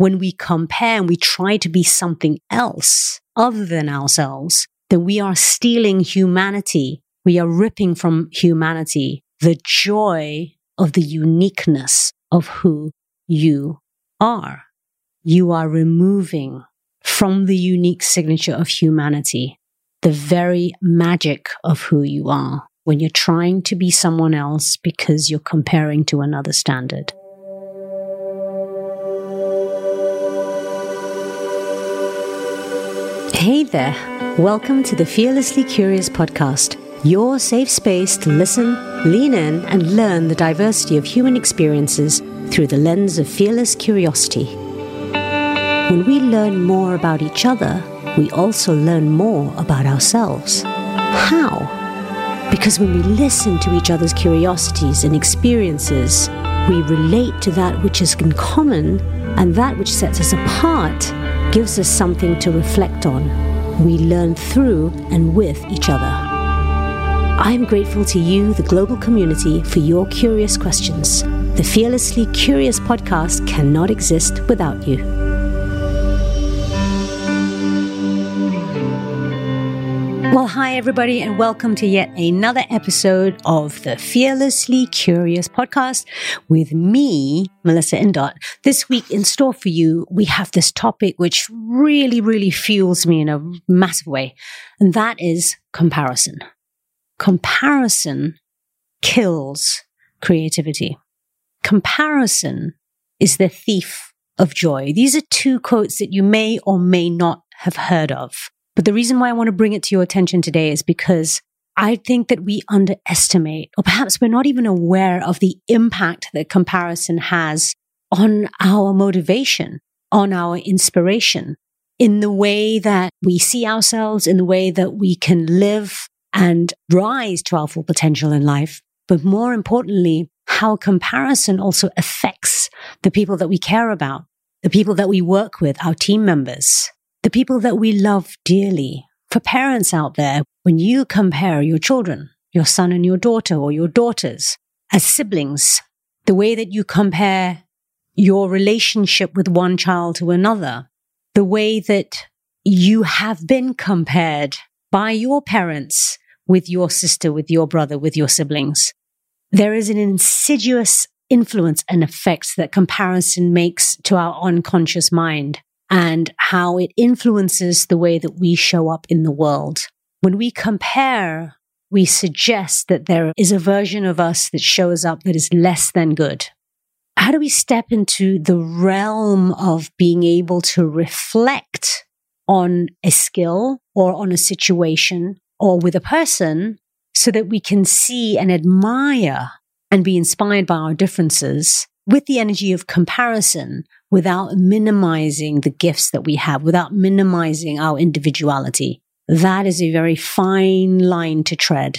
when we compare and we try to be something else other than ourselves, then we are stealing humanity. We are ripping from humanity the joy of the uniqueness of who you are. You are removing from the unique signature of humanity the very magic of who you are when you're trying to be someone else because you're comparing to another standard. Hey there. Welcome to the Fearlessly Curious podcast, your safe space to listen, lean in, and learn the diversity of human experiences through the lens of fearless curiosity. When we learn more about each other, we also learn more about ourselves. How? Because when we listen to each other's curiosities and experiences, we relate to that which is in common, and that which sets us apart gives us something to reflect on. We learn through and with each other. I am grateful to you, the global community, for your curious questions. The Fearlessly Curious podcast cannot exist without you. Mm. Well, hi, everybody, and welcome to yet another episode of the Fearlessly Curious podcast with me, Melissa Indot. This week in store for you, we have this topic which really, really fuels me in a massive way, and that is comparison. Comparison kills creativity. Comparison is the thief of joy. These are two quotes that you may or may not have heard of. But the reason why I want to bring it to your attention today is because I think that we underestimate, or perhaps we're not even aware of the impact that comparison has on our motivation, on our inspiration, in the way that we see ourselves, in the way that we can live and rise to our full potential in life. But more importantly, how comparison also affects the people that we care about, the people that we work with, our team members, the people that we love dearly. For parents out there, when you compare your children, your son and your daughter or your daughters as siblings, the way that you compare your relationship with one child to another, the way that you have been compared by your parents with your sister, with your brother, with your siblings. There is an insidious influence and effect that comparison makes to our unconscious mind and how it influences the way that we show up in the world. When we compare, we suggest that there is a version of us that shows up that is less than good. How do we step into the realm of being able to reflect on a skill or on a situation or with a person so that we can see and admire and be inspired by our differences with the energy of comparison without minimizing the gifts that we have, without minimizing our individuality. That is a very fine line to tread.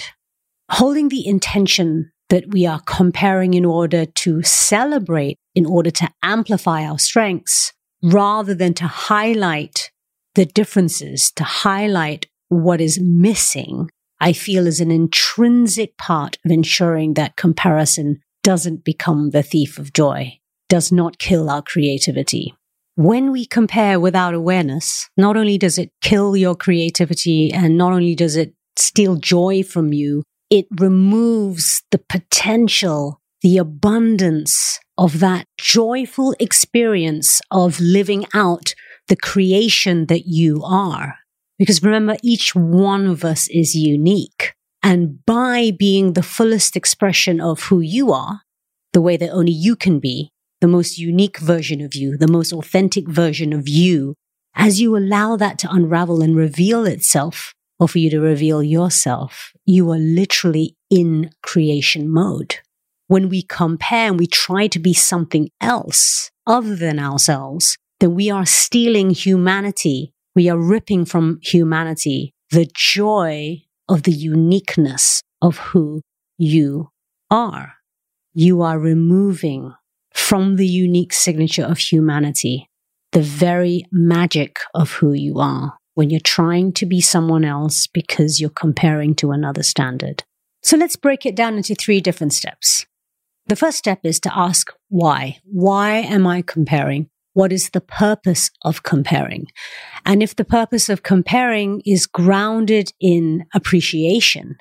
Holding the intention that we are comparing in order to celebrate, in order to amplify our strengths, rather than to highlight the differences, to highlight what is missing, I feel is an intrinsic part of ensuring that comparison doesn't become the thief of joy does not kill our creativity. When we compare without awareness, not only does it kill your creativity and not only does it steal joy from you, it removes the potential, the abundance of that joyful experience of living out the creation that you are. Because remember, each one of us is unique. And by being the fullest expression of who you are, the way that only you can be, the most unique version of you, the most authentic version of you, as you allow that to unravel and reveal itself, or for you to reveal yourself, you are literally in creation mode. When we compare and we try to be something else other than ourselves, then we are stealing humanity. We are ripping from humanity the joy of the uniqueness of who you are. You are removing from the unique signature of humanity, the very magic of who you are when you're trying to be someone else because you're comparing to another standard. So let's break it down into three different steps. The first step is to ask why. Why am I comparing? what is the purpose of comparing? And if the purpose of comparing is grounded in appreciation,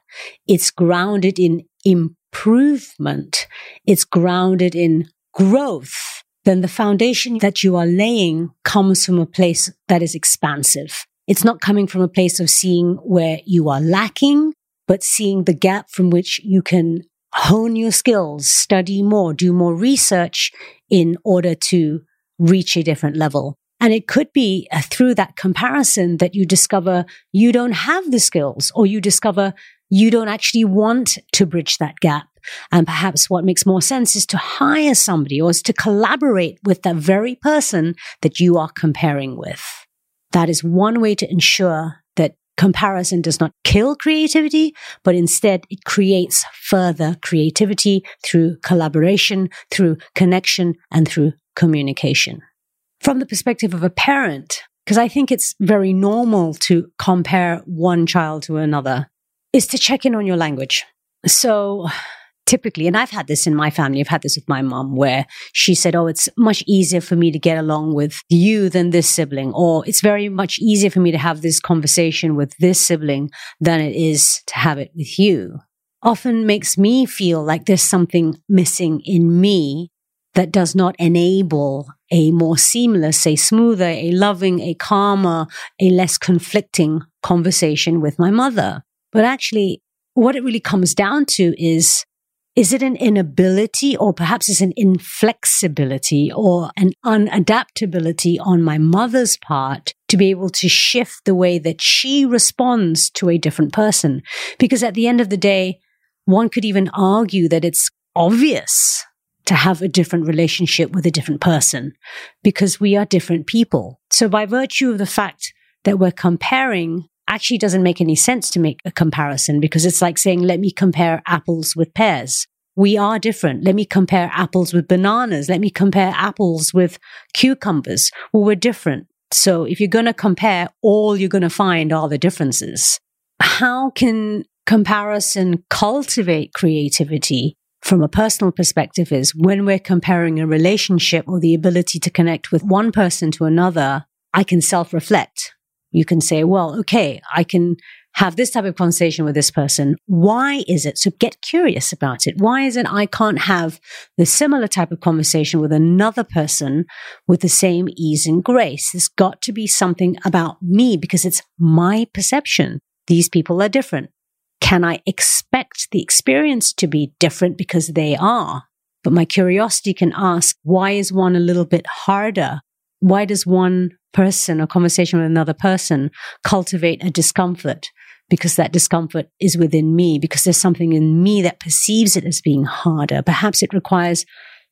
it's grounded in improvement, it's grounded in growth, then the foundation that you are laying comes from a place that is expansive. It's not coming from a place of seeing where you are lacking, but seeing the gap from which you can hone your skills, study more, do more research in order to reach a different level. And it could be uh, through that comparison that you discover you don't have the skills or you discover you don't actually want to bridge that gap. And perhaps what makes more sense is to hire somebody or is to collaborate with that very person that you are comparing with. That is one way to ensure that comparison does not kill creativity, but instead it creates further creativity through collaboration, through connection, and through communication. From the perspective of a parent, because I think it's very normal to compare one child to another, is to check in on your language. So typically, and I've had this in my family, I've had this with my mom, where she said, Oh, it's much easier for me to get along with you than this sibling, or it's very much easier for me to have this conversation with this sibling than it is to have it with you. Often makes me feel like there's something missing in me that does not enable a more seamless, a smoother, a loving, a calmer, a less conflicting conversation with my mother. But actually, what it really comes down to is is it an inability or perhaps it's an inflexibility or an unadaptability on my mother's part to be able to shift the way that she responds to a different person? Because at the end of the day, one could even argue that it's obvious to have a different relationship with a different person because we are different people. So by virtue of the fact that we're comparing actually doesn't make any sense to make a comparison because it's like saying, let me compare apples with pears. We are different. Let me compare apples with bananas. Let me compare apples with cucumbers. Well, we're different. So if you're going to compare, all you're going to find are the differences. How can comparison cultivate creativity from a personal perspective is when we're comparing a relationship or the ability to connect with one person to another, I can self reflect. You can say, well, okay, I can have this type of conversation with this person. Why is it? So get curious about it. Why is it I can't have the similar type of conversation with another person with the same ease and grace? There's got to be something about me because it's my perception. These people are different. Can I expect the experience to be different because they are? But my curiosity can ask, why is one a little bit harder? Why does one person or conversation with another person cultivate a discomfort? Because that discomfort is within me, because there's something in me that perceives it as being harder. Perhaps it requires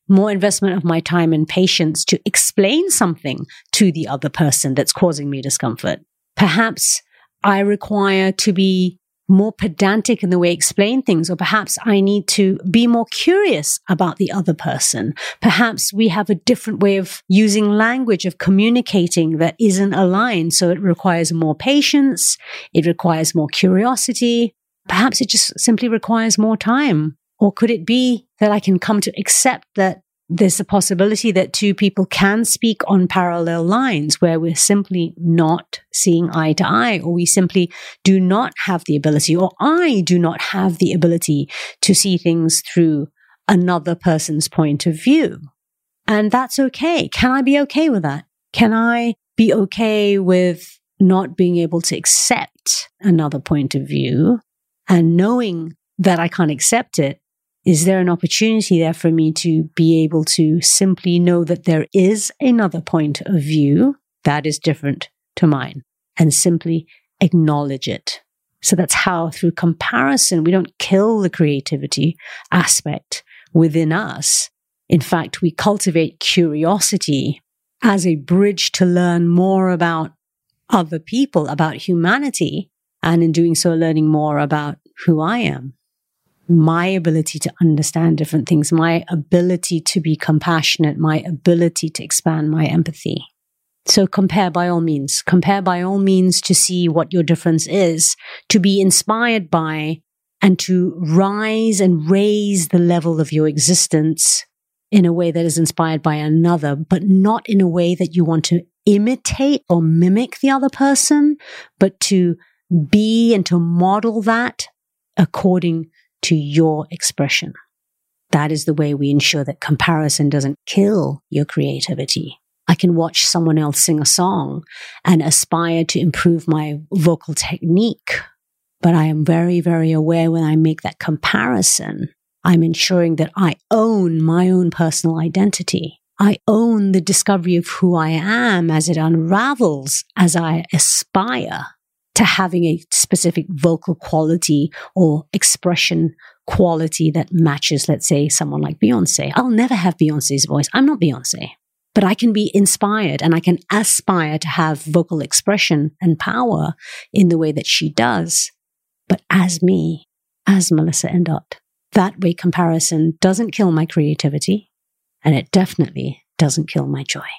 more investment of my time and patience to explain something to the other person that's causing me discomfort. Perhaps I require to be more pedantic in the way I explain things, or perhaps I need to be more curious about the other person. Perhaps we have a different way of using language, of communicating that isn't aligned. So it requires more patience. It requires more curiosity. Perhaps it just simply requires more time. Or could it be that I can come to accept that there's a possibility that two people can speak on parallel lines where we're simply not seeing eye to eye, or we simply do not have the ability, or I do not have the ability to see things through another person's point of view. And that's okay. Can I be okay with that? Can I be okay with not being able to accept another point of view and knowing that I can't accept it is there an opportunity there for me to be able to simply know that there is another point of view that is different to mine and simply acknowledge it? So that's how through comparison, we don't kill the creativity aspect within us. In fact, we cultivate curiosity as a bridge to learn more about other people, about humanity, and in doing so, learning more about who I am my ability to understand different things, my ability to be compassionate, my ability to expand my empathy. So compare by all means. Compare by all means to see what your difference is, to be inspired by, and to rise and raise the level of your existence in a way that is inspired by another, but not in a way that you want to imitate or mimic the other person, but to be and to model that according to your expression. That is the way we ensure that comparison doesn't kill your creativity. I can watch someone else sing a song and aspire to improve my vocal technique. But I am very, very aware when I make that comparison, I'm ensuring that I own my own personal identity. I own the discovery of who I am as it unravels as I aspire to having a specific vocal quality or expression quality that matches, let's say, someone like Beyonce. I'll never have Beyonce's voice. I'm not Beyonce, but I can be inspired and I can aspire to have vocal expression and power in the way that she does. But as me, as Melissa Indot, that way comparison doesn't kill my creativity and it definitely doesn't kill my joy.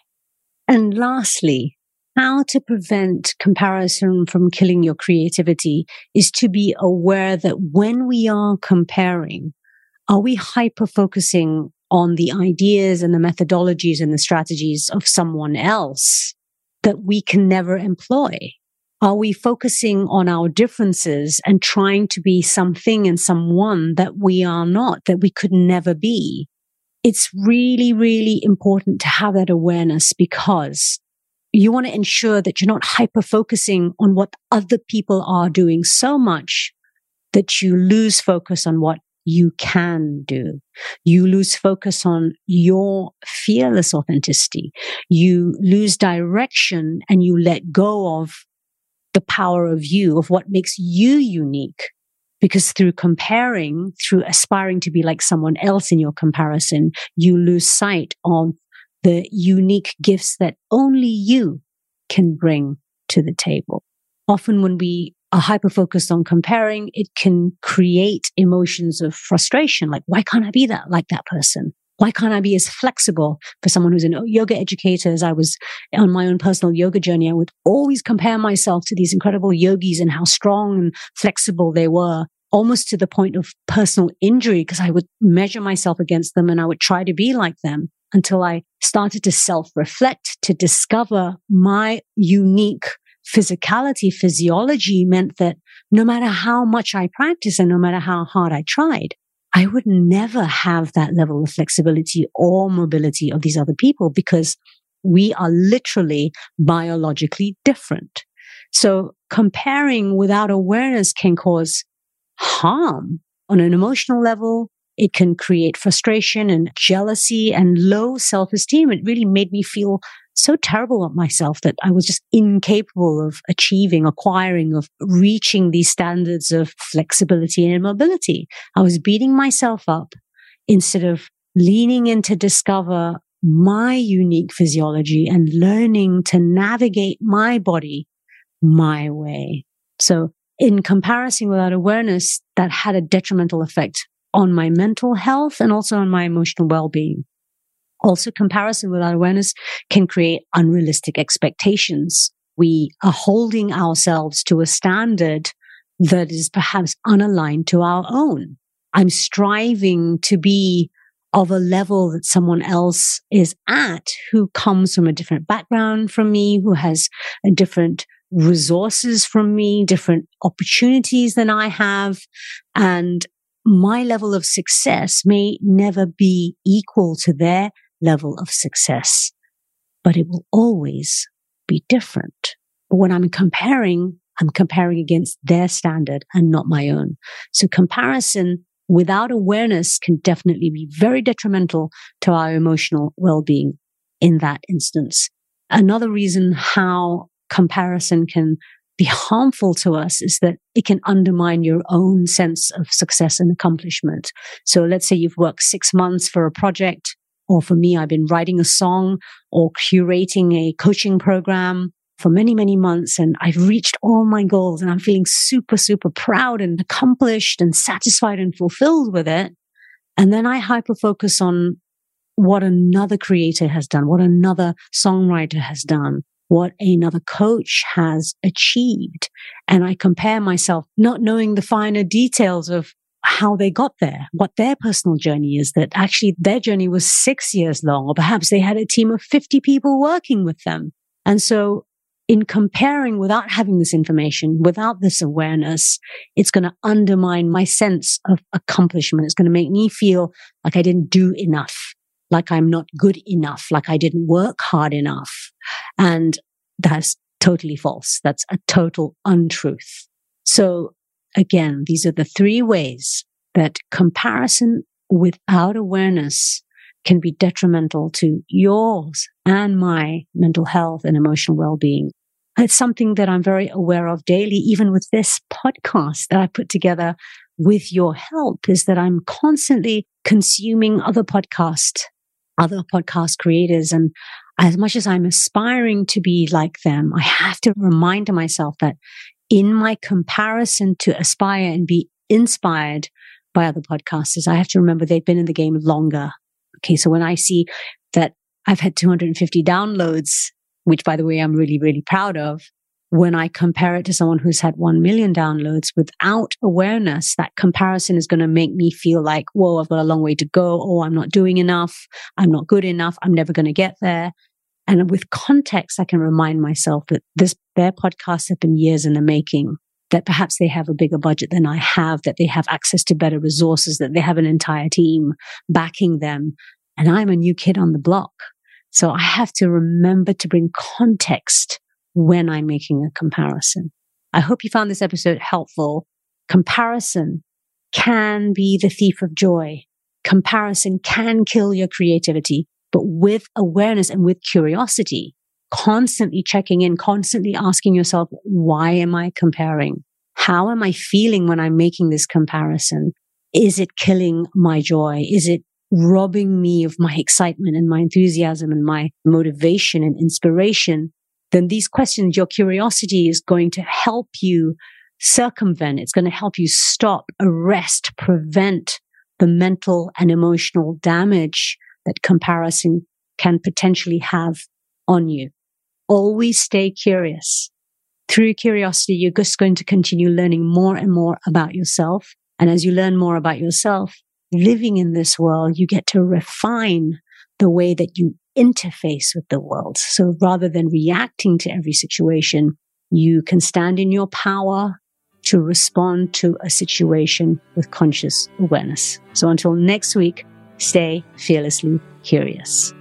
And lastly, how to prevent comparison from killing your creativity is to be aware that when we are comparing, are we hyper focusing on the ideas and the methodologies and the strategies of someone else that we can never employ? Are we focusing on our differences and trying to be something and someone that we are not, that we could never be? It's really, really important to have that awareness because you want to ensure that you're not hyper focusing on what other people are doing so much that you lose focus on what you can do. You lose focus on your fearless authenticity. You lose direction and you let go of the power of you, of what makes you unique. Because through comparing, through aspiring to be like someone else in your comparison, you lose sight of the unique gifts that only you can bring to the table. Often when we are hyper focused on comparing, it can create emotions of frustration. Like, why can't I be that like that person? Why can't I be as flexible for someone who's a yoga educator? As I was on my own personal yoga journey, I would always compare myself to these incredible yogis and how strong and flexible they were, almost to the point of personal injury, because I would measure myself against them and I would try to be like them until I started to self reflect to discover my unique physicality, physiology meant that no matter how much I practice and no matter how hard I tried, I would never have that level of flexibility or mobility of these other people because we are literally biologically different. So comparing without awareness can cause harm on an emotional level, it can create frustration and jealousy and low self esteem. It really made me feel so terrible about myself that I was just incapable of achieving, acquiring, of reaching these standards of flexibility and mobility. I was beating myself up instead of leaning in to discover my unique physiology and learning to navigate my body my way. So in comparison without awareness, that had a detrimental effect on my mental health and also on my emotional well-being. Also, comparison without awareness can create unrealistic expectations. We are holding ourselves to a standard that is perhaps unaligned to our own. I'm striving to be of a level that someone else is at who comes from a different background from me, who has a different resources from me, different opportunities than I have. And my level of success may never be equal to their level of success, but it will always be different. But when I'm comparing, I'm comparing against their standard and not my own. So comparison without awareness can definitely be very detrimental to our emotional well-being in that instance. Another reason how comparison can be harmful to us is that it can undermine your own sense of success and accomplishment. So let's say you've worked six months for a project, or for me, I've been writing a song or curating a coaching program for many, many months and I've reached all my goals and I'm feeling super, super proud and accomplished and satisfied and fulfilled with it. And then I hyper focus on what another creator has done, what another songwriter has done what another coach has achieved. And I compare myself, not knowing the finer details of how they got there, what their personal journey is, that actually their journey was six years long, or perhaps they had a team of 50 people working with them. And so in comparing without having this information, without this awareness, it's going to undermine my sense of accomplishment. It's going to make me feel like I didn't do enough, like I'm not good enough, like I didn't work hard enough. And that's totally false. That's a total untruth. So again, these are the three ways that comparison without awareness can be detrimental to yours and my mental health and emotional well-being. It's something that I'm very aware of daily, even with this podcast that I put together with your help is that I'm constantly consuming other podcasts, other podcast creators. And as much as I'm aspiring to be like them, I have to remind myself that in my comparison to aspire and be inspired by other podcasters, I have to remember they've been in the game longer. Okay. So when I see that I've had 250 downloads, which by the way, I'm really, really proud of. When I compare it to someone who's had 1 million downloads without awareness, that comparison is going to make me feel like, whoa, I've got a long way to go. Oh, I'm not doing enough. I'm not good enough. I'm never going to get there. And with context, I can remind myself that this, their podcasts have been years in the making, that perhaps they have a bigger budget than I have, that they have access to better resources, that they have an entire team backing them. And I'm a new kid on the block. So I have to remember to bring context when I'm making a comparison. I hope you found this episode helpful. Comparison can be the thief of joy. Comparison can kill your creativity but with awareness and with curiosity, constantly checking in, constantly asking yourself, why am I comparing? How am I feeling when I'm making this comparison? Is it killing my joy? Is it robbing me of my excitement and my enthusiasm and my motivation and inspiration? Then these questions, your curiosity is going to help you circumvent. It's going to help you stop, arrest, prevent the mental and emotional damage that comparison can potentially have on you. Always stay curious. Through curiosity, you're just going to continue learning more and more about yourself. And as you learn more about yourself, living in this world, you get to refine the way that you interface with the world. So rather than reacting to every situation, you can stand in your power to respond to a situation with conscious awareness. So until next week, Stay fearlessly curious.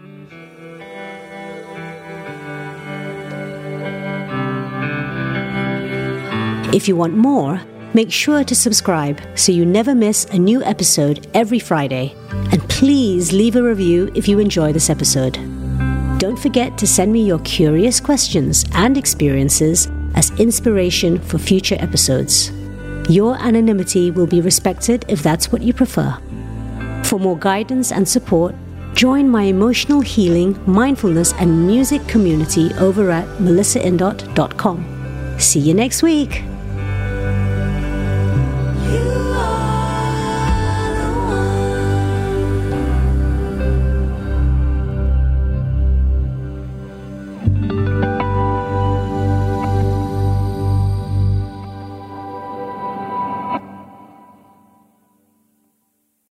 If you want more, make sure to subscribe so you never miss a new episode every Friday. And please leave a review if you enjoy this episode. Don't forget to send me your curious questions and experiences as inspiration for future episodes. Your anonymity will be respected if that's what you prefer. For more guidance and support, join my emotional healing, mindfulness, and music community over at melissaindot.com. See you next week.